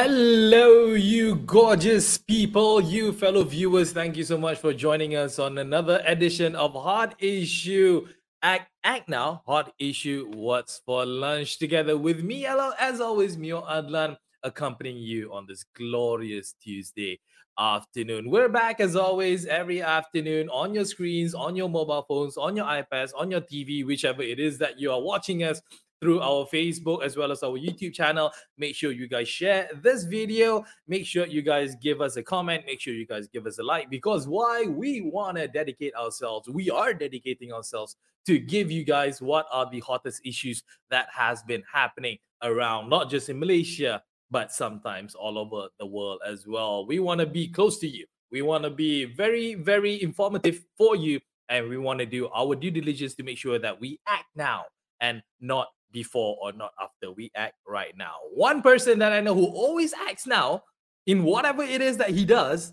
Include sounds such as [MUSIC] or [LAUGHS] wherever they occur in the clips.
Hello, you gorgeous people, you fellow viewers. Thank you so much for joining us on another edition of Hot Issue. Act, act now, Hot Issue. What's for lunch? Together with me, as always, Mio Adlan, accompanying you on this glorious Tuesday afternoon. We're back as always every afternoon on your screens, on your mobile phones, on your iPads, on your TV, whichever it is that you are watching us through our Facebook as well as our YouTube channel. Make sure you guys share this video. Make sure you guys give us a comment. Make sure you guys give us a like because why we want to dedicate ourselves. We are dedicating ourselves to give you guys what are the hottest issues that has been happening around not just in Malaysia but sometimes all over the world as well. We want to be close to you. We want to be very very informative for you and we want to do our due diligence to make sure that we act now and not before or not after. We act right now. One person that I know who always acts now in whatever it is that he does,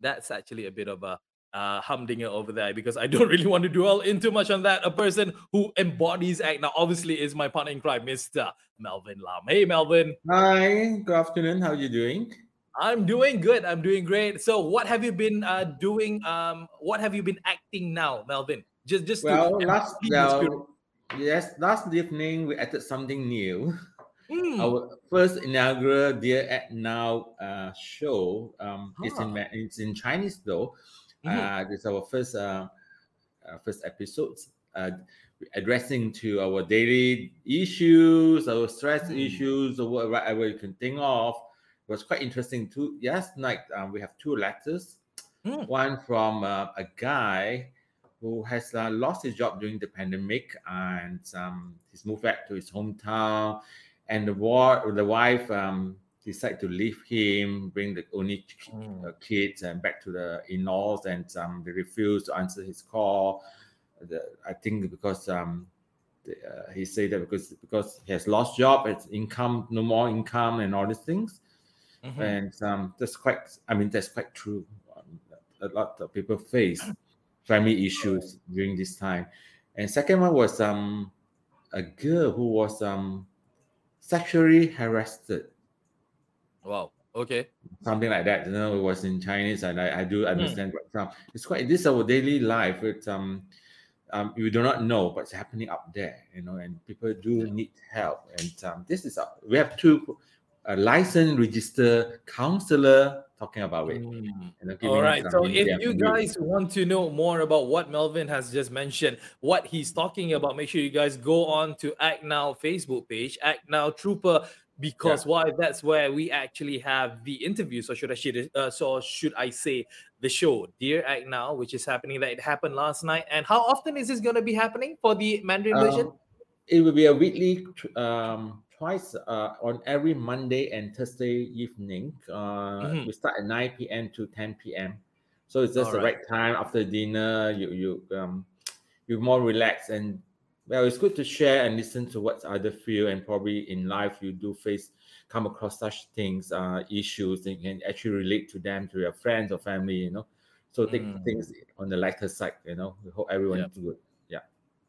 that's actually a bit of a uh, humdinger over there because I [LAUGHS] don't really want to dwell in too much on that. A person who embodies act now, obviously, is my partner in crime, Mr. Melvin Lam. Hey, Melvin. Hi, good afternoon. How are you doing? I'm doing good. I'm doing great. So, what have you been uh, doing? Um, what have you been acting now, Melvin? Just, just well, to last well, Yes, last evening we added something new. Mm. Our first inaugural Dear Act Now uh, show. Um, huh. It's in it's in Chinese though. Mm. Uh, it's our first uh, uh, first episode. Uh, addressing to our daily issues, our stress mm. issues, or whatever you can think of. It was quite interesting too. Yes, night um, we have two letters. Mm. One from uh, a guy who has uh, lost his job during the pandemic and um, he's moved back to his hometown. And the war, the wife um, decided to leave him, bring the only mm. kids and back to the in-laws, and um, they refused to answer his call. The, I think because um, the, uh, he said that because because he has lost job, it's income, no more income, and all these things. Mm-hmm. And um, that's quite. I mean, that's quite true. a lot of people face family issues during this time. And second one was um a girl who was um sexually harassed. Wow. Okay. Something like that. You know, it was in Chinese, and I, I do hmm. understand. Mm. But um, it's quite. This is our daily life. It's um, um, we do not know what's happening up there. You know, and people do need help. And um, this is uh, we have two a licensed registered counselor talking about it. Mm. All right. So if you guys want to know more about what Melvin has just mentioned, what he's talking about, make sure you guys go on to Act Now Facebook page, Act Now Trooper, because yeah. why? That's where we actually have the interview. So should I should uh, so should I say the show, Dear Act Now, which is happening that it happened last night, and how often is this going to be happening for the Mandarin um, version? It will be a weekly um, twice uh, on every Monday and Thursday evening. Uh, mm-hmm. We start at 9 p.m. to 10 p.m. So it's just All the right. right time after dinner. You you um [TSK] you're more relaxed and well, it's good to share and listen to what other feel and probably in life you do face come across such things, uh, issues and can actually relate to them to your friends or family, you know. So take mm. things on the lighter side, you know. We hope everyone is good. Yeah.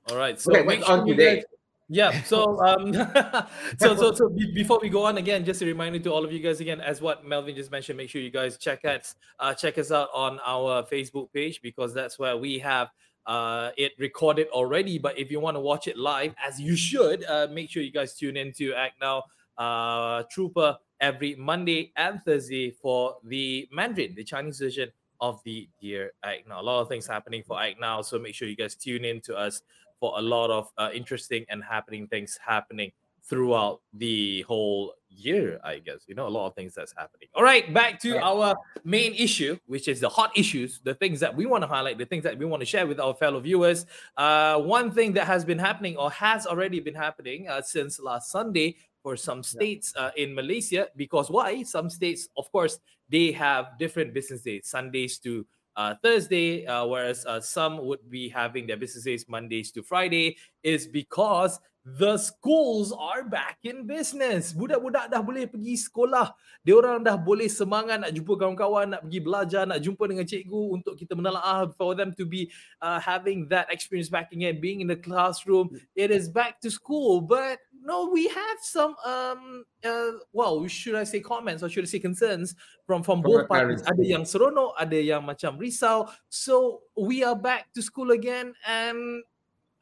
All right. So okay, on today. Guys- yeah. [LAUGHS] So um, [LAUGHS] so so so be, before we go on again, just a reminder to all of you guys again, as what Melvin just mentioned, make sure you guys check us uh, check us out on our Facebook page because that's where we have uh, it recorded already. But if you want to watch it live, as you should, uh, make sure you guys tune in to Act Now uh, Trooper every Monday and Thursday for the Mandarin, the Chinese version of the Dear Act Now. A lot of things happening for Act Now, so make sure you guys tune in to us for a lot of uh, interesting and happening things happening throughout the whole year, I guess. You know, a lot of things that's happening. All right, back to our main issue, which is the hot issues, the things that we want to highlight, the things that we want to share with our fellow viewers. Uh, one thing that has been happening or has already been happening uh, since last Sunday for some states uh, in Malaysia, because why? Some states, of course, they have different business days, Sundays to uh, Thursday, uh, whereas uh, some would be having their business days Mondays to Friday, is because the schools are back in business. Budak-budak dah boleh pergi sekolah. Dia orang dah boleh semangat nak jumpa kawan-kawan, nak pergi belajar, nak jumpa dengan cikgu untuk kita menelaah for them to be uh, having that experience back again, being in the classroom. It is back to school, but no, we have some um uh, well, should I say comments or should I say concerns from from, from both parties. Ada yang seronok, ada yang macam risau. So we are back to school again and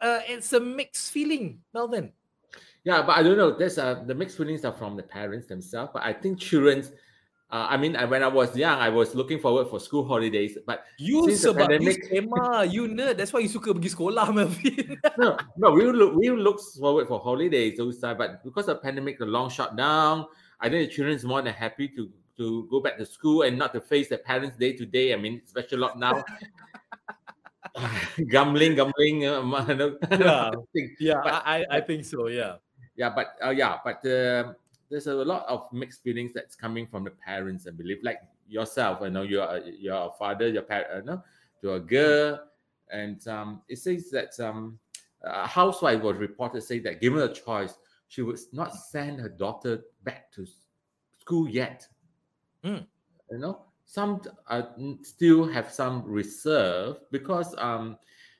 uh, it's a mixed feeling, Melvin. Yeah, but I don't know. There's uh, the mixed feelings are from the parents themselves. But I think children. Uh, I mean, when I was young, I was looking forward for school holidays. But you sebab pandemic, Emma, you nerd. That's why you suka pergi sekolah, [LAUGHS] Melvin. no, no, we look we look forward for holidays those time. But because of pandemic, the long shutdown, I think the children is more than happy to to go back to school and not to face the parents day to day. I mean, especially lockdown. [LAUGHS] gambling, gambling. Uh, [LAUGHS] yeah, yeah but, I, I think so. Yeah, yeah, but uh, yeah, but uh, there's a lot of mixed feelings that's coming from the parents. I believe, like yourself. I know you're a father, your parent, uh, no, to a girl, and um, it says that um, a housewife was reported saying that given a choice, she would not send her daughter back to school yet. Mm. You know, some uh, still have some reserve because um,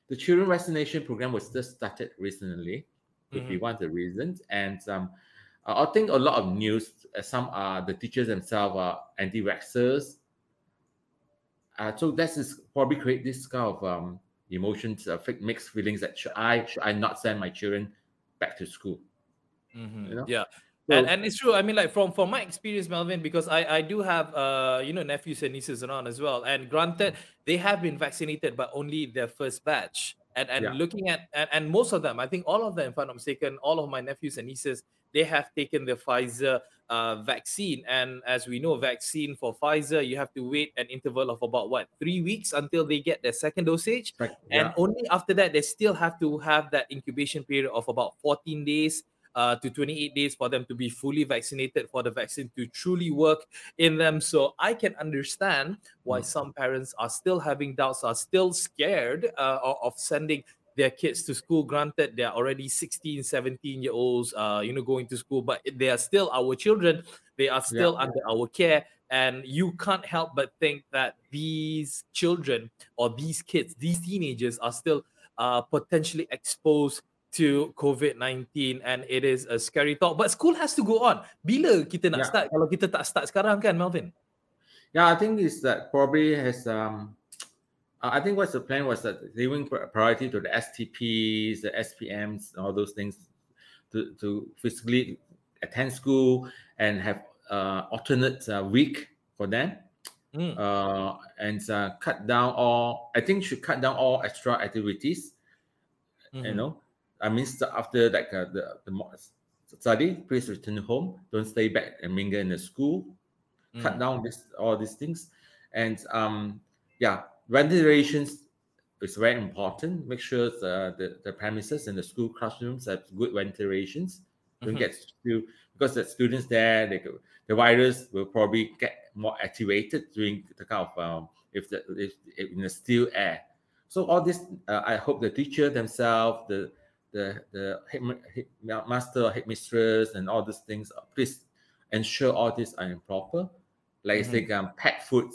the children vaccination program was just started recently. Mm-hmm. be one of the reasons, and um, I think a lot of news. Uh, some are the teachers themselves are anti-vaxxers. Uh, so that's is probably create this kind of um, emotions, uh, mixed feelings that should I should I not send my children back to school? Mm-hmm. You know? Yeah, and, and it's true. I mean, like from from my experience, Melvin, because I I do have uh you know nephews and nieces around as well. And granted, they have been vaccinated, but only their first batch. And and yeah. looking at and, and most of them, I think all of them, if I'm not mistaken, all of my nephews and nieces, they have taken the Pfizer uh, vaccine. And as we know, vaccine for Pfizer, you have to wait an interval of about what three weeks until they get their second dosage. Right. Yeah. And only after that, they still have to have that incubation period of about 14 days uh, to 28 days for them to be fully vaccinated for the vaccine to truly work in them. So I can understand why mm. some parents are still having doubts, are still scared uh, of sending their kids to school granted they're already 16 17 year olds uh you know going to school but they are still our children they are still yeah. under our care and you can't help but think that these children or these kids these teenagers are still uh potentially exposed to COVID-19 and it is a scary thought. But school has to go on. Bila kita nak yeah. start kalau kita tak start sekarang kan, Melvin? Yeah, I think is that probably has um I think what's the plan was that giving priority to the STPs, the SPMs, all those things to, to physically attend school and have uh, alternate uh, week for them. Mm. Uh, and uh, cut down all, I think should cut down all extra activities, mm-hmm. you know, I mean, after like uh, the, the study, please return home. Don't stay back and mingle in the school. Mm. Cut down this all these things, and um, yeah, ventilations is very important. Make sure the, the, the premises and the school classrooms have good ventilations. Don't mm-hmm. get to because the students there, they, the virus will probably get more activated during the kind of um, if the if, if in the still air. So all this, uh, I hope the teacher themselves, the the the headmaster, headmistress, and all these things. Uh, please ensure all these are improper. Like mm-hmm. say, um, pack food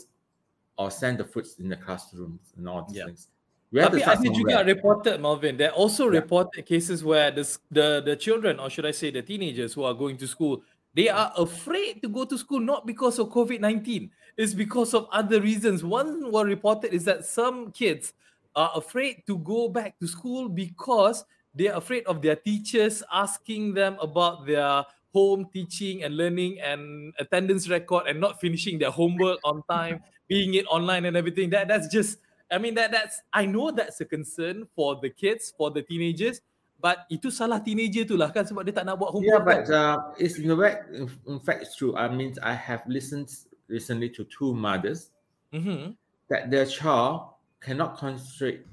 or send the foods in the classrooms and all these yeah. things. We have Tapi ada juga reported, Melvin. There are also yeah. reported cases where the, the the children, or should I say, the teenagers who are going to school, they are afraid to go to school not because of COVID nineteen. It's because of other reasons. One was reported is that some kids are afraid to go back to school because they're afraid of their teachers asking them about their home teaching and learning and attendance record and not finishing their homework on time, [LAUGHS] being it online and everything. That that's just I mean that that's I know that's a concern for the kids, for the teenagers, but itu salah teenager tu lah kan sebab dia tak nak buat homework. Yeah, but uh, it's in fact, in fact it's true. I mean I have listened recently to two mothers mm-hmm. that their child cannot concentrate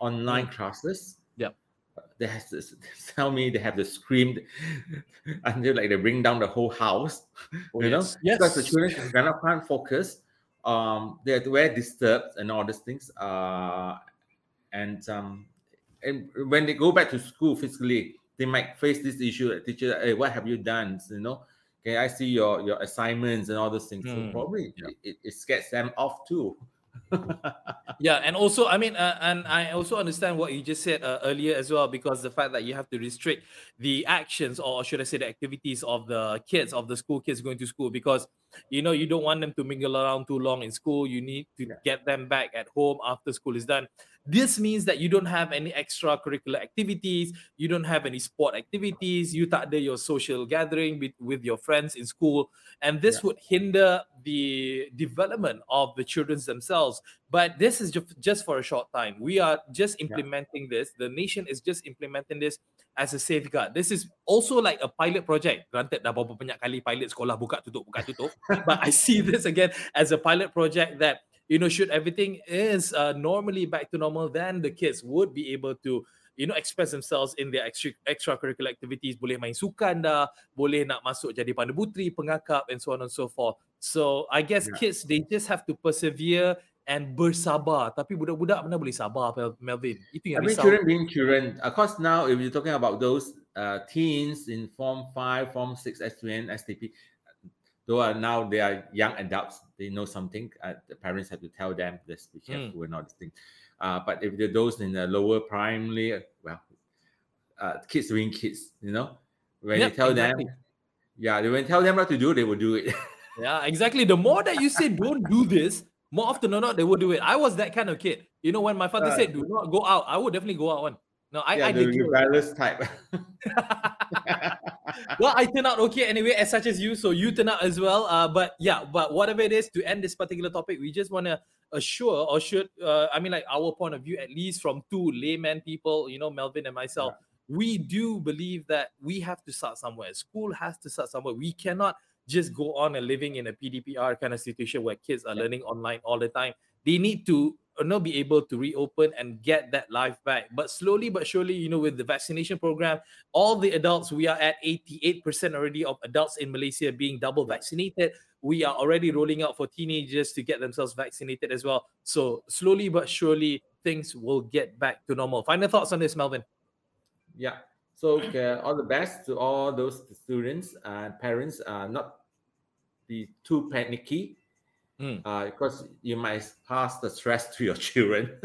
online mm. classes they have to [LAUGHS] tell me they have to scream [LAUGHS] until like they bring down the whole house. Oh, you yes. know, yes. because the children cannot can't focus um, they're very disturbed and all these things. Uh, and um, and when they go back to school physically, they might face this issue. Teacher, hey, what have you done? You know, can I see your your assignments and all those things? Mm. So hmm, probably yeah. it, it scares them off too. [LAUGHS] yeah, and also, I mean, uh, and I also understand what you just said uh, earlier as well, because the fact that you have to restrict the actions, or should I say, the activities of the kids, of the school kids going to school, because you know you don't want them to mingle around too long in school. You need to yeah. get them back at home after school is done. This means that you don't have any extracurricular activities, you don't have any sport activities, you tak ada your social gathering with, with your friends in school, and this yeah. would hinder the development of the children themselves. But this is just for a short time. We are just implementing yeah. this. The nation is just implementing this as a safeguard. This is also like a pilot project. Granted, dah berapa banyak kali pilot sekolah buka tutup buka tutup, [LAUGHS] but I see this again as a pilot project that you know, should everything is uh, normally back to normal, then the kids would be able to you know express themselves in their extra extracurricular activities. Boleh main sukan dah boleh nak masuk jadi pandu puteri pengakap and so on and so forth. So i guess yeah. kids they just have to persevere and bersabar. Tapi budak-budak mana boleh sabar Melvin? Itu yang I mean, children being children of course now if you're talking about those uh, teens in form 5 form 6 SPM STP though uh, now they are young adults, they know something. Uh, the parents have to tell them this, be hmm. careful mm. and all these things. Uh, but if they're those in the lower primary, well, uh, kids being kids, you know, when yep, you tell exactly. them, yeah, they when you tell them what to do, they will do it. [LAUGHS] yeah, exactly. The more that you say don't do this, more often or not they will do it. I was that kind of kid. You know, when my father uh, said do not go out, I would definitely go out one. No, I, yeah, I the rebellious type. [LAUGHS] [LAUGHS] well, I turn out okay anyway, as such as you, so you turn out as well. Uh, but yeah, but whatever it is, to end this particular topic, we just want to assure or should, uh, I mean, like our point of view, at least from two layman people, you know, Melvin and myself, yeah. we do believe that we have to start somewhere. School has to start somewhere. We cannot just go on and living in a PDPR kind of situation where kids are learning online all the time. They need to not be able to reopen and get that life back. But slowly but surely, you know, with the vaccination program, all the adults, we are at 88% already of adults in Malaysia being double vaccinated. We are already rolling out for teenagers to get themselves vaccinated as well. So slowly but surely, things will get back to normal. Final thoughts on this, Melvin? Yeah. So uh, all the best to all those students and parents. Uh, not be too panicky Mm. Uh, because you might pass the stress to your [LAUGHS] children. [LAUGHS]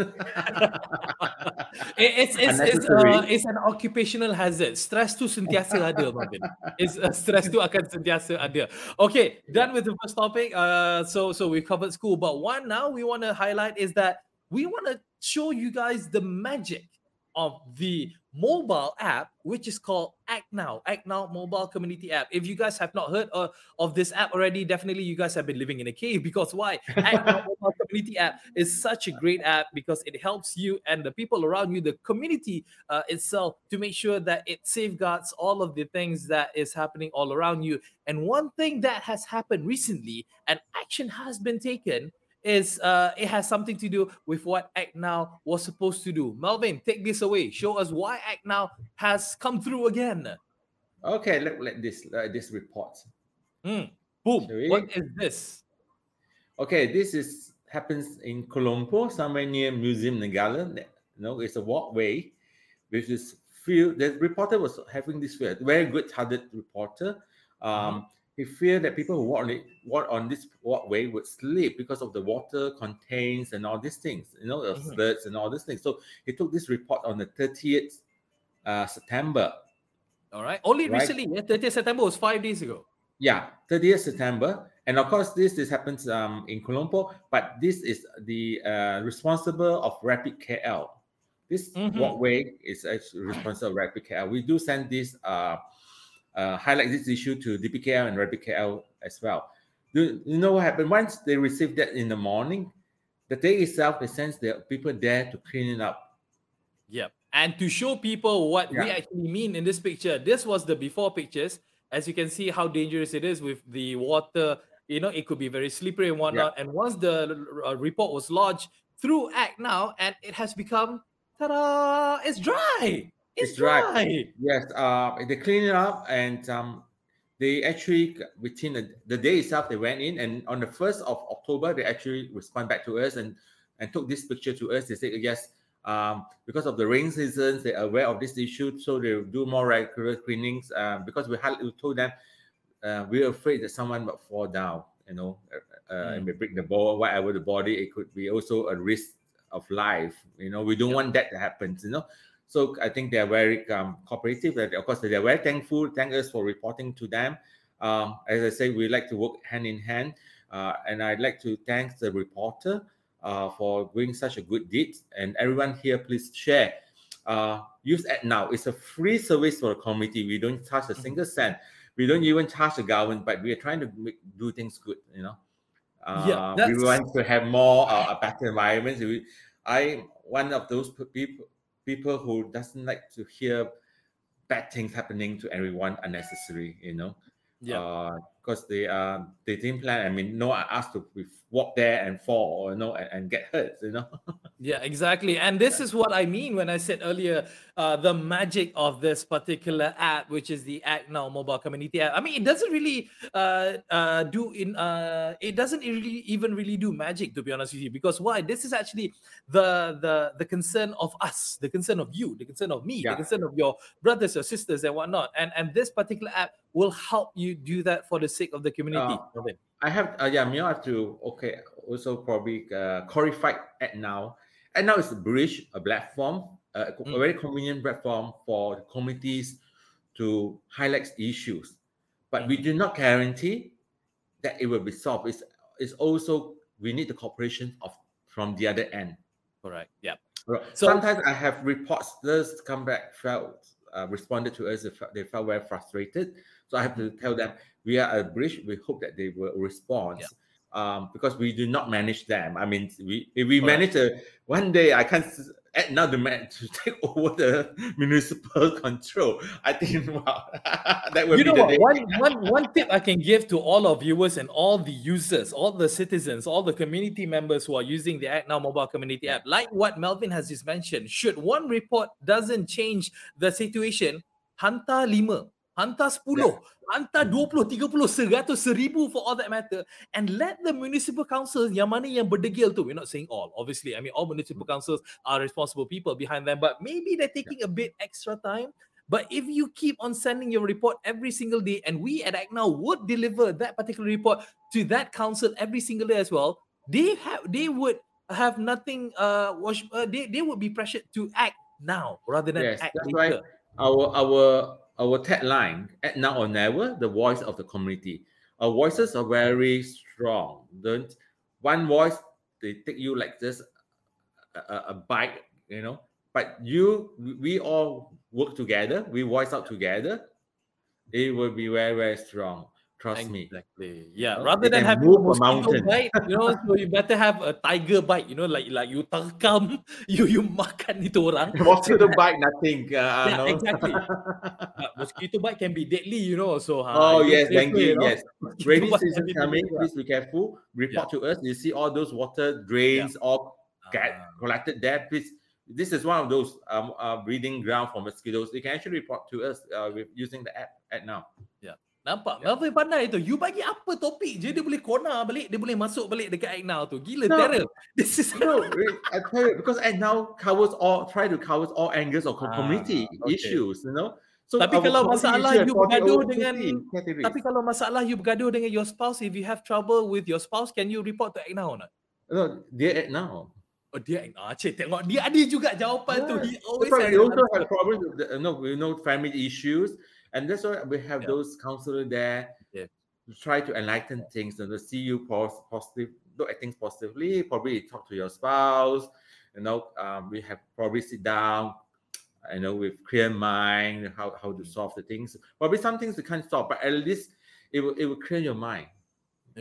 it's it's it's, uh, it's an occupational hazard. Stress tu sentiasa ada, Marvin. It's uh, stress tu akan sentiasa ada. Okay, done with the first topic. Uh, so so we covered school, but one now we want to highlight is that we want to show you guys the magic of the mobile app, which is called Act Now, Act Now mobile community app. If you guys have not heard of, of this app already, definitely you guys have been living in a cave [LAUGHS] because why? Act Now [LAUGHS] mobile community app is such a great app because it helps you and the people around you, the community uh, itself, to make sure that it safeguards all of the things that is happening all around you. And one thing that has happened recently, and action has been taken is uh, it has something to do with what Act Now was supposed to do. Melvin, take this away. Show us why Act Now has come through again. Okay, let, let this uh, this report. Mm. Boom. What is this? Okay, this is happens in Colombo, somewhere near Museum. You know, it's a walkway, which is feel the reporter was having this very good-hearted reporter. Um, mm-hmm he feared that people who walk on, it, walk on this walkway would sleep because of the water contains and all these things, you know, the mm-hmm. and all these things. So he took this report on the 30th uh, September. All right. Only right? recently, yeah, 30th September was five days ago. Yeah, 30th September. And of course, this this happens um, in Colombo, but this is the uh, responsible of Rapid KL. This mm-hmm. walkway is actually responsible of Rapid KL. We do send this uh, uh, highlight this issue to DBKL and RapidKL as well. Do you know what happened? Once they received that in the morning, the day itself, they sent the people there to clean it up. Yep. And to show people what yeah. we actually mean in this picture, this was the before pictures. As you can see, how dangerous it is with the water. You know, it could be very slippery and whatnot. Yeah. And once the uh, report was lodged through Act Now, and it has become, ta-da! It's dry. It's, it's dry. dry. Yes, uh, they clean it up, and um, they actually within the, the day itself they went in and on the 1st of october they actually respond back to us and and took this picture to us they said yes um, because of the rain seasons they're aware of this issue so they do more regular cleanings uh, because we had we told them uh, we're afraid that someone might fall down you know uh, mm. and may break the ball whatever the body it could be also a risk of life you know we don't yep. want that to happen you know so I think they are very um, cooperative. And of course, they are very thankful. Thank us for reporting to them. Um, as I say, we like to work hand in hand. Uh, and I'd like to thank the reporter uh, for doing such a good deed. And everyone here, please share. Uh, use Act Now. It's a free service for the community. We don't charge a mm-hmm. single cent. We don't even charge the government, but we are trying to make, do things good. You know, uh, yeah, we want to have more uh, a better environment. I one of those people people who doesn't like to hear bad things happening to everyone unnecessary you know? Yeah. Because uh, they uh they didn't plan i mean no i asked to walk there and fall you know and, and get hurt you know [LAUGHS] yeah exactly and this is what i mean when i said earlier uh, the magic of this particular app, which is the Act Now mobile community app. I mean, it doesn't really uh, uh, do in uh, it doesn't really even really do magic to be honest with you. Because why? This is actually the the the concern of us, the concern of you, the concern of me, yeah. the concern of your brothers, your sisters, and whatnot. And and this particular app will help you do that for the sake of the community. Uh, I have uh, yeah, me have to okay also probably uh, qualify Act Now. And Now it's a bridge, a platform a, mm. a very convenient platform for communities to highlight issues. But mm. we do not guarantee that it will be solved. It's, it's also we need the cooperation of from the other end. Correct. Yeah. So sometimes I have reports those come back felt uh, responded to us. They felt very frustrated. So I have to tell them we are a bridge. We hope that they will respond. Yeah. Um, because we do not manage them. I mean, we if we manage a one day I can't now the man [LAUGHS] to take over the municipal [LAUGHS] control. I think [LAUGHS] wow, that would you be know what? One, one, one tip I can give to all our viewers and all the users, all the citizens, all the community members who are using the Act Now mobile community app, like what Melvin has just mentioned, should one report doesn't change the situation, hantar lima hantar 10, yeah. hantar 20, 30, 100, 1000 for all that matter and let the municipal councils yang mana yang berdegil tu, we're not saying all, obviously. I mean, all municipal mm. councils are responsible people behind them, but maybe they're taking yeah. a bit extra time. But if you keep on sending your report every single day, and we at Act Now would deliver that particular report to that council every single day as well, they have they would have nothing. Uh, wash, uh they they would be pressured to act now rather than yes, act that's later. Right. Our our our tagline at Now or never the voice of the community. Our voices are very strong. Don't one voice they take you like this a, a bite you know? But you we all work together we voice out together it will be very very strong Trust me. Exactly. Yeah. Rather than having a mosquito bite, you know, so you better have a tiger bite. You know, like like you terkam, [LAUGHS] you you makan itu orang. [LAUGHS] Mosquito bite, nothing. [LAUGHS] Uh, yeah, no. exactly. mosquito bite can be deadly, you know. So. Uh, oh yes, dengue. You know? Yes. Rainy season coming. Please be careful. Report yeah. to us. You see all those water drains yeah. all get uh, collected there. Please. This is one of those um, uh, breeding ground for mosquitoes. You can actually report to us uh, with using the app at now. Yeah. Nampak? Yeah. Melvin pandai tu. You bagi apa topik je dia boleh corner balik, dia boleh masuk balik dekat Act Now tu. Gila no. terror. [LAUGHS] This is no, I tell you because Act Now covers all try to cover all angles of community ah, okay. issues, you know. So tapi kalau masalah you bergaduh dengan categories. tapi kalau masalah you bergaduh dengan your spouse if you have trouble with your spouse can you report to Act Now or not? No, dia Act Now. Oh, dia ah, cik tengok dia ada juga jawapan yeah. tu. He always also have problems with the, no, we know family issues and that's why we have yeah. those counselors there yeah. to try to enlighten things and to see you post positive, look at things positively. Probably talk to your spouse. You know, um, we have probably sit down. You know, with clear mind, how, how to solve the things. Probably some things we can't solve, but at least it will it will clear your mind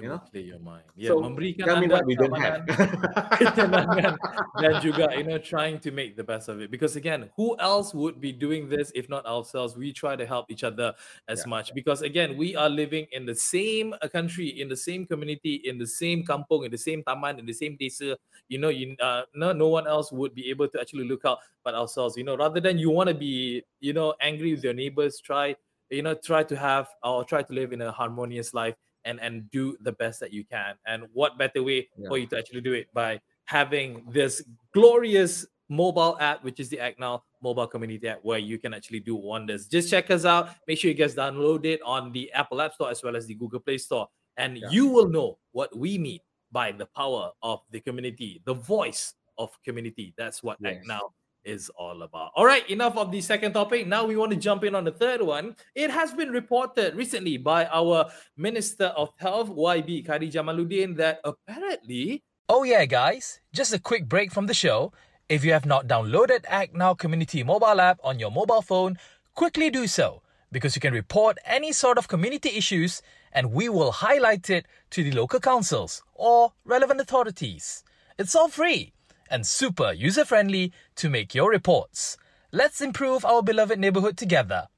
you know? clear your mind. Yeah, so, memberikan tell me what we don't have. [LAUGHS] [LAUGHS] dan juga, you know, trying to make the best of it. Because again, who else would be doing this if not ourselves? We try to help each other as yeah. much. Because again, we are living in the same uh, country, in the same community, in the same kampung, in the same taman, in the same desa. You know, you uh, no, no one else would be able to actually look out but ourselves. You know, rather than you want to be, you know, angry with your neighbors, try you know try to have or try to live in a harmonious life and and do the best that you can and what better way yeah. for you to actually do it by having this glorious mobile app which is the act now mobile community app where you can actually do wonders just check us out make sure you guys download it on the apple app store as well as the google play store and yeah. you will know what we mean by the power of the community the voice of community that's what yes. act now is all about. All right, enough of the second topic. Now we want to jump in on the third one. It has been reported recently by our Minister of Health, YB Khairy Jamaluddin, that apparently. Oh, yeah, guys, just a quick break from the show. If you have not downloaded Act Now Community mobile app on your mobile phone, quickly do so because you can report any sort of community issues and we will highlight it to the local councils or relevant authorities. It's all free and super user friendly to make your reports. Let's improve our beloved neighborhood together.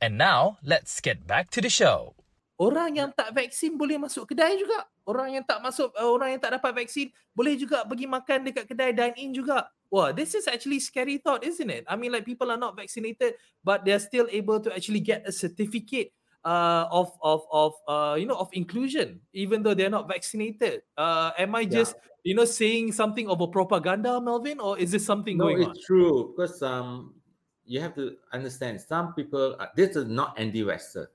And now, let's get back to the show. Orang yang tak vaksin boleh masuk kedai juga. Orang yang tak masuk, uh, orang yang tak dapat vaksin boleh juga pergi makan dekat kedai dine in juga. Wow, this is actually scary thought, isn't it? I mean, like people are not vaccinated, but they're still able to actually get a certificate uh, of of of uh, you know of inclusion, even though they're not vaccinated. Uh, am I just yeah you know, saying something of a propaganda, Melvin, or is this something no, going on? it's true because um, you have to understand some people. Are, this is not anti-vaxxer,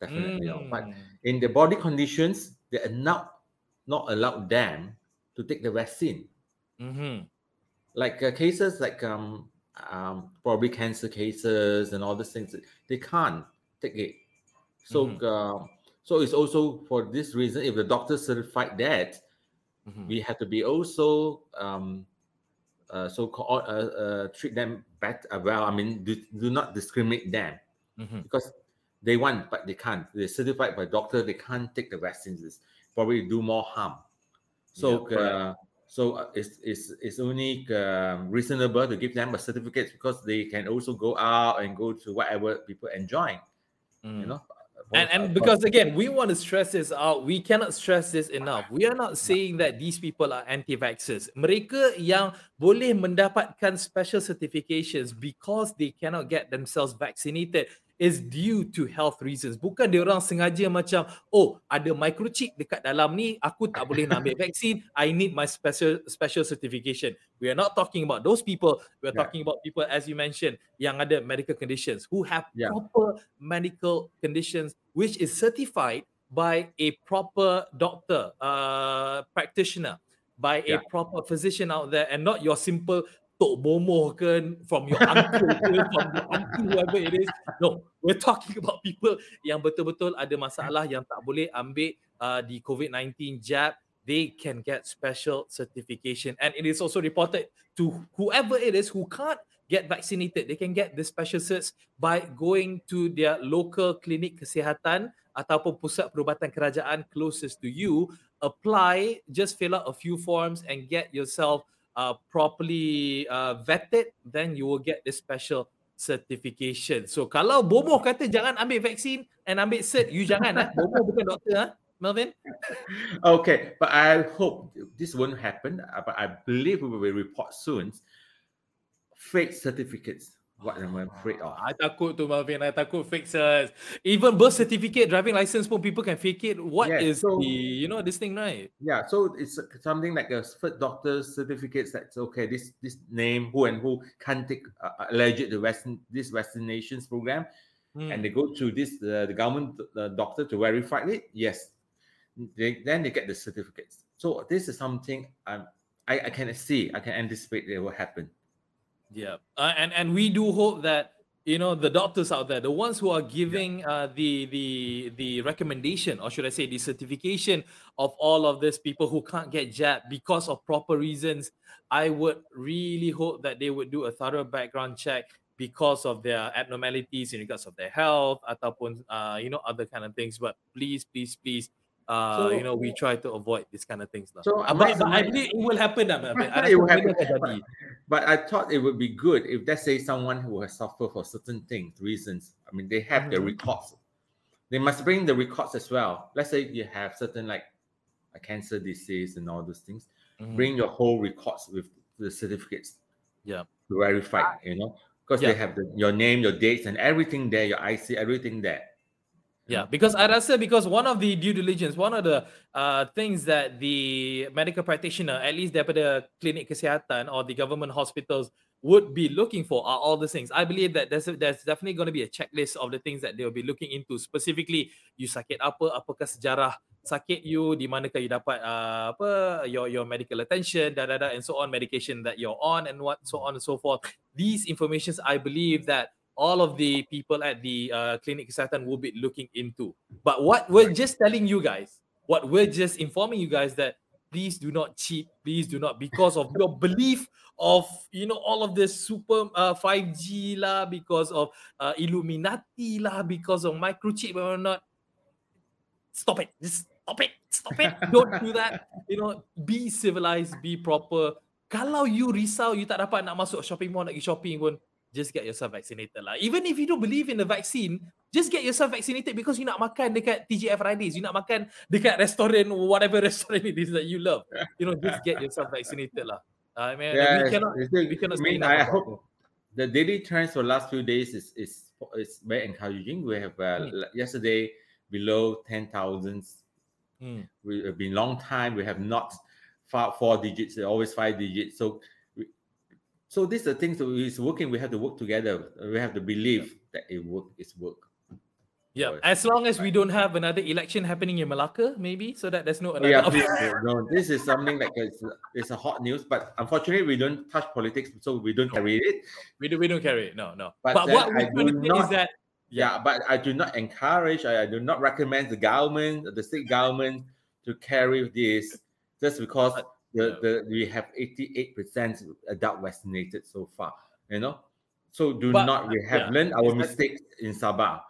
definitely, mm. but in the body conditions, they are not not allowed them to take the vaccine. Mm-hmm. Like uh, cases like um, um, probably cancer cases and all these things, they can't take it. So, mm-hmm. uh, so it's also for this reason. If the doctor certified that, mm-hmm. we have to be also um, uh, so called uh, uh, treat them better. Uh, well, I mean, do, do not discriminate them mm-hmm. because they want but they can't. They're certified by doctor. They can't take the vaccines. Probably do more harm. So. Yeah, uh, so uh, it's, it's, it's only um, reasonable to give them a certificate because they can also go out and go to whatever people enjoy. Mm. You know, and and because again we want to stress this out. We cannot stress this enough. We are not saying that these people are anti-vaxxers. Mereka yang boleh mendapatkan special certifications because they cannot get themselves vaccinated is due to health reasons. Bukan dia orang sengaja macam, oh ada microchip dekat dalam ni, aku tak boleh nak ambil [LAUGHS] vaksin, I need my special special certification. We are not talking about those people. We are yeah. talking about people as you mentioned yang ada medical conditions who have yeah. proper medical conditions which is certified by a proper doctor, uh, practitioner, by yeah. a proper physician out there and not your simple Tok Bomoh ke from your uncle ke from the auntie whoever it is. No, we're talking about people yang betul-betul ada masalah yang tak boleh ambil uh, the COVID-19 jab. They can get special certification and it is also reported to whoever it is who can't get vaccinated. They can get the special certs by going to their local klinik kesihatan ataupun pusat perubatan kerajaan closest to you. Apply, just fill out a few forms and get yourself uh, properly uh, vetted, then you will get the special certification. So kalau bomoh kata jangan ambil vaksin and ambil cert, you jangan eh. [LAUGHS] Bomoh bukan doktor ah. Melvin? okay, but I hope this won't happen. Uh, but I believe we will report soon fake certificates what am I afraid of? I takut tu Marvin. I takut certs. Even birth certificate, driving license pun people can fake it. What yes, is so, the, you know, this thing, right? Yeah, so it's something like a doctor's certificates that's okay, this this name, who and who can't take uh, uh alleged the Western, this vaccinations program. Hmm. And they go to this, uh, the government uh, doctor to verify it. Yes. They, then they get the certificates. So this is something um, I, I can see, I can anticipate it will happen. Yeah, uh, and and we do hope that you know the doctors out there, the ones who are giving yeah. uh, the the the recommendation, or should I say, the certification of all of these people who can't get jab because of proper reasons. I would really hope that they would do a thorough background check because of their abnormalities in regards of their health ataupun uh, you know other kind of things. But please, please, please uh, so, you know, we try to avoid these kind of things. So, but, but I believe it will happen. It will happen. But, but, I thought it would be good if, let's say, someone who has suffered for certain things, reasons. I mean, they have mm-hmm. the records. They must bring the records as well. Let's say you have certain like a cancer disease and all those things. Mm-hmm. Bring your whole records with the certificates. Yeah. To verify, you know, because yeah. they have the, your name, your dates, and everything there, your IC, everything there. Yeah, because I rasa because one of the due diligence, one of the uh, things that the medical practitioner, at least daripada klinik kesihatan or the government hospitals would be looking for are all the things. I believe that there's, a, there's definitely going to be a checklist of the things that they'll be looking into. Specifically, you sakit apa, apakah sejarah sakit you, di manakah you dapat uh, apa your your medical attention, da da da, and so on, medication that you're on, and what so on and so forth. These informations, I believe that all of the people at the uh, clinic kesihatan will be looking into. But what we're just telling you guys, what we're just informing you guys that please do not cheat, please do not because of your belief of you know all of this super uh, 5G lah, because of uh, Illuminati lah, because of microchip or not. Stop it. Just stop it. Stop it. Don't do that. You know, be civilized, be proper. Kalau you risau, you tak dapat nak masuk shopping mall, nak pergi shopping pun, just get yourself vaccinated lah. Even if you don't believe in the vaccine, just get yourself vaccinated because you nak makan dekat TGI Fridays, you nak makan dekat restoran, whatever [LAUGHS] restaurant it is that you love. You know, just get yourself vaccinated lah. I mean, yeah, we cannot, we cannot I mean, I hope the daily trends for last few days is is is very encouraging. We have uh, mm. yesterday below ten thousand. Mm. We have been long time. We have not four, four digits. Always five digits. So so these are things that is working. We have to work together. We have to believe yeah. that it work. It's work. Yeah, as long as we don't have another election happening in Malacca, maybe, so that there's no oh, another. Yeah, please, [LAUGHS] no, this is something like it's, it's a hot news, but unfortunately, we don't touch politics, so we don't carry it. We do, we don't carry it. No, no. But, but what we do not, is that yeah. yeah, but I do not encourage. I, I do not recommend the government, the state government, to carry this just because the, the we have 88% adult vaccinated so far you know? So do but, not we have yeah, learned our mistakes in sabah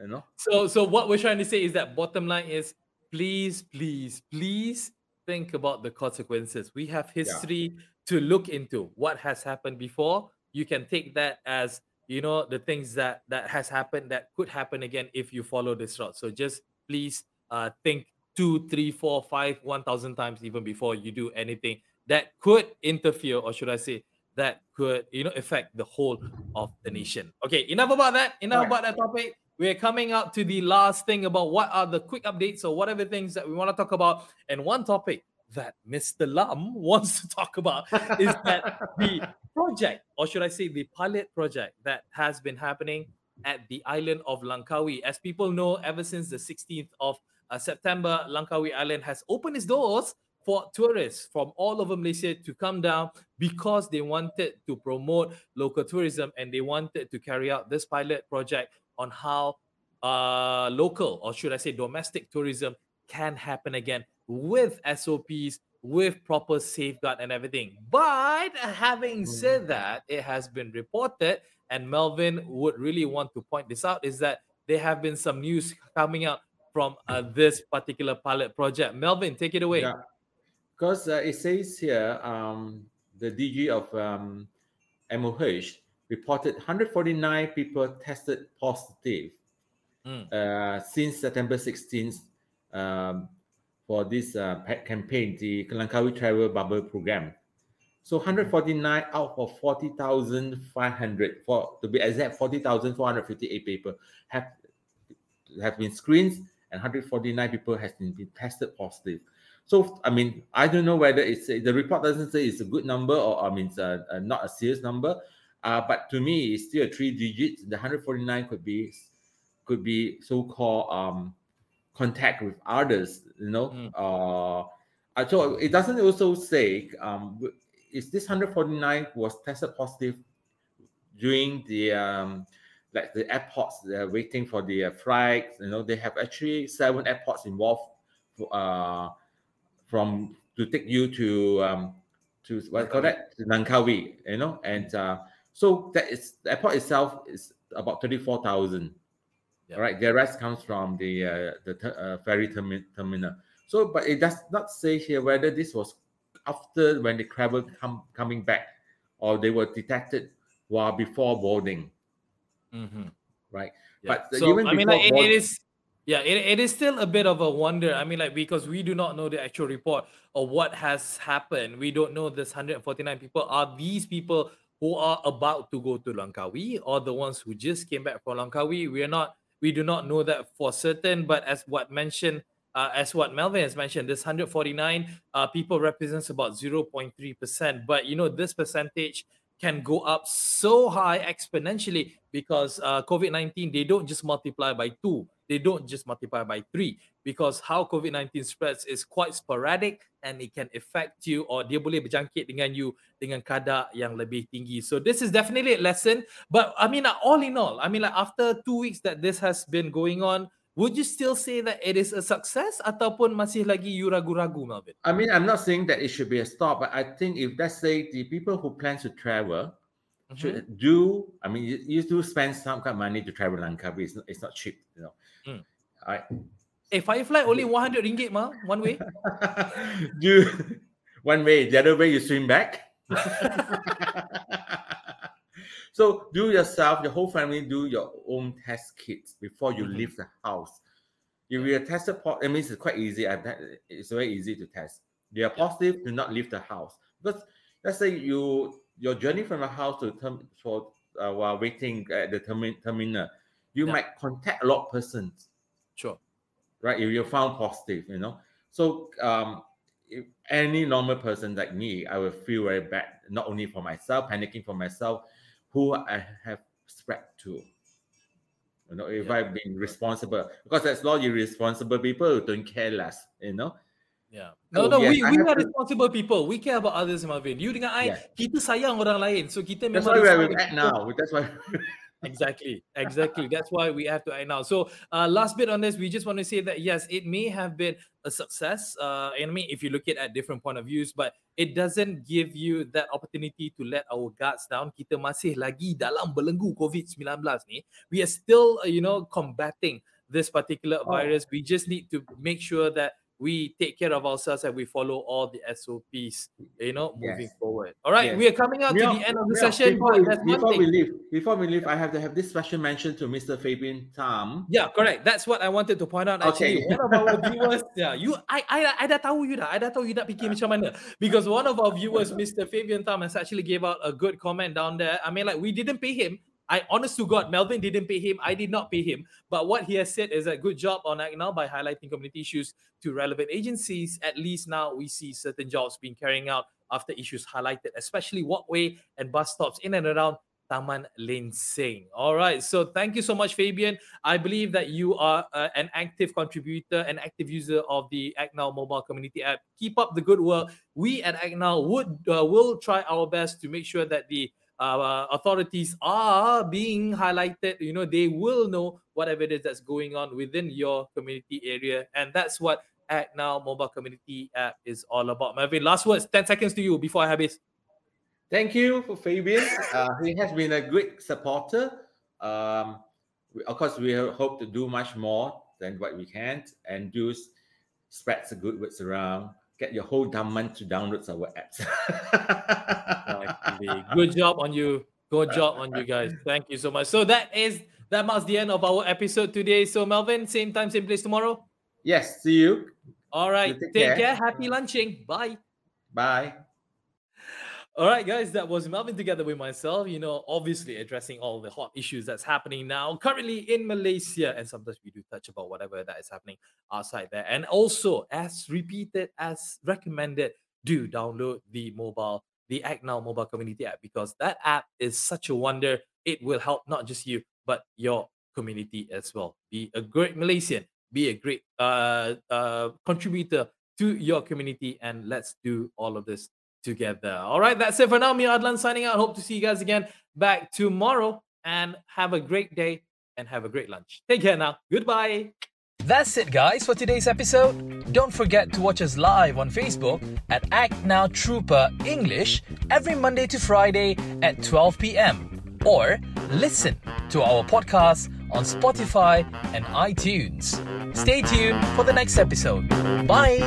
you know? So so what we're trying to say is that bottom line is please please please think about the consequences. We have history yeah. to look into what has happened before. You can take that as you know the things that that has happened that could happen again if you follow this route. So just please uh think two, three, four, five, one thousand times even before you do anything that could interfere, or should I say, that could you know affect the whole of the nation. Okay, enough about that. Enough right. about that topic. We're coming up to the last thing about what are the quick updates or whatever things that we want to talk about. And one topic that Mr. Lam [LAUGHS] wants to talk about is that the project, or should I say, the pilot project that has been happening at the island of Langkawi. As people know, ever since the 16th of uh, September, Langkawi Island has opened its doors for tourists from all over Malaysia to come down because they wanted to promote local tourism and they wanted to carry out this pilot project on how uh, local, or should I say domestic tourism, can happen again with SOPs, with proper safeguard and everything. But having mm. said that, it has been reported, and Melvin would really want to point this out, is that there have been some news coming out from uh, this particular pilot project. Melvin, take it away. Yeah. Because uh, it says here, um, the DG of um, MOH reported 149 people tested positive mm. uh, since September 16th um, for this uh, campaign, the Langkawi Travel Bubble Program. So 149 out of 40,500, for to be exact, 40,458 people have have been screened and 149 people has been, tested positive. So I mean, I don't know whether it's the report doesn't say it's a good number or I mean, it's a, a, not a serious number. Uh, but to me, it's still a three digits. The 149 could be could be so-called um, contact with others. You know, mm. uh, so it doesn't also say um, is this 149 was tested positive during the um, like the airports they're waiting for the flights you know they have actually seven airports involved uh, from to take you to um, to what call that? To Langkawi, you know and uh, so that is the airport itself is about 34,000 yeah. right the rest comes from the uh, the uh, ferry termi- terminal. So but it does not say here whether this was after when the travel come coming back or they were detected while before boarding Mm-hmm. Right. Yeah. But so, I mean, like, it, it is. Yeah, it, it is still a bit of a wonder. I mean, like because we do not know the actual report of what has happened. We don't know this 149 people are these people who are about to go to Langkawi or the ones who just came back from Langkawi. We are not We do not know that for certain, but as what mentioned, uh, as what Melvin has mentioned, this 149 uh, people represents about 0.3%. But you know, this percentage can go up so high exponentially because uh, COVID 19, they don't just multiply by two, they don't just multiply by three. Because how COVID 19 spreads is quite sporadic and it can affect you or dia boleh berjangkit dengan you dengan kadar yang lebih tinggi. So this is definitely a lesson. But I mean, all in all, I mean, like after two weeks that this has been going on, would you still say that it is a success ataupun masih lagi you ragu-ragu Melvin? I mean, I'm not saying that it should be a stop, but I think if let's say the people who plan to travel mm-hmm. should do, I mean, you, you do spend some kind of money to travel Langkawi. It's not, it's not cheap, you know. Mm. All right. Hey, Firefly only 100 ringgit ma, one way. [LAUGHS] do one way, the other way you swim back. [LAUGHS] So do yourself, your whole family do your own test kits before you mm-hmm. leave the house. If you're tested, it means it's quite easy. It's very easy to test. They are positive, do not leave the house. Because let's say you your journey from the house to term for uh, while waiting at the termi- terminal, you yeah. might contact a lot of persons. Sure. Right. If you're found positive, you know. So um, if any normal person like me, I will feel very bad, not only for myself, panicking for myself, who I have spread to. You know, if yeah. I've been responsible, because as long you're responsible people don't care less, you know. Yeah. No, no, yes, we, we are to... responsible people. We care about others, Marvin. You dengan I, yeah. kita sayang orang lain. So kita memang That's why we're at now. That's why [LAUGHS] exactly exactly. [LAUGHS] That's why we have to act now. So uh, last bit on this we just want to say that yes it may have been a success uh, and i mean if you look at at different point of views but it doesn't give you that opportunity to let our guards down. Kita masih lagi dalam belenggu covid-19 ni. We are still uh, you know combating this particular oh. virus. We just need to make sure that we take care of ourselves and we follow all the SOPs, you know, moving yes. forward. All right, yes. we are coming out to the end of the session. Before, we, before we leave, before we leave, I have to have this special mention to Mr. Fabian Tam. Yeah, correct. That's what I wanted to point out. Actually, okay. one of our [LAUGHS] viewers, yeah, you, I, I, I dah tahu you dah, I dah tahu you nak fikir macam mana. Because one of our viewers, Mr. Fabian Tam, has actually gave out a good comment down there. I mean, like we didn't pay him, I honest to God, Melvin didn't pay him. I did not pay him. But what he has said is a good job on Act Now by highlighting community issues to relevant agencies. At least now we see certain jobs being carrying out after issues highlighted, especially walkway and bus stops in and around Taman Sing. All right. So thank you so much, Fabian. I believe that you are uh, an active contributor, an active user of the Act Now mobile community app. Keep up the good work. We at Act Now would uh, will try our best to make sure that the uh, authorities are being highlighted. You know they will know whatever it is that's going on within your community area. And that's what act now mobile community app is all about. Melvin last words 10 seconds to you before I have this thank you for Fabian. Uh, he has been a great supporter. Um, of course we hope to do much more than what we can and do spread the good words around get your whole government to download our apps. [LAUGHS] Good job on you. Good job on you guys. Thank you so much. So that is that marks the end of our episode today. So Melvin, same time, same place tomorrow. Yes. See you. All right. take, take care. care. Happy lunching. Bye. Bye. All right, guys, that was Melvin together with myself. You know, obviously addressing all the hot issues that's happening now, currently in Malaysia, and sometimes we do touch about whatever that is happening outside there. And also, as repeated, as recommended, do download the mobile, the Act Now mobile community app because that app is such a wonder. It will help not just you, but your community as well. Be a great Malaysian, be a great uh, uh, contributor to your community, and let's do all of this together. All right, that's it for now. Me, Adlan, signing out. Hope to see you guys again back tomorrow and have a great day and have a great lunch. Take care now. Goodbye. That's it, guys, for today's episode. Don't forget to watch us live on Facebook at Act Now Trooper English every Monday to Friday at 12 p.m. Or listen to our podcast on Spotify and iTunes. Stay tuned for the next episode. Bye.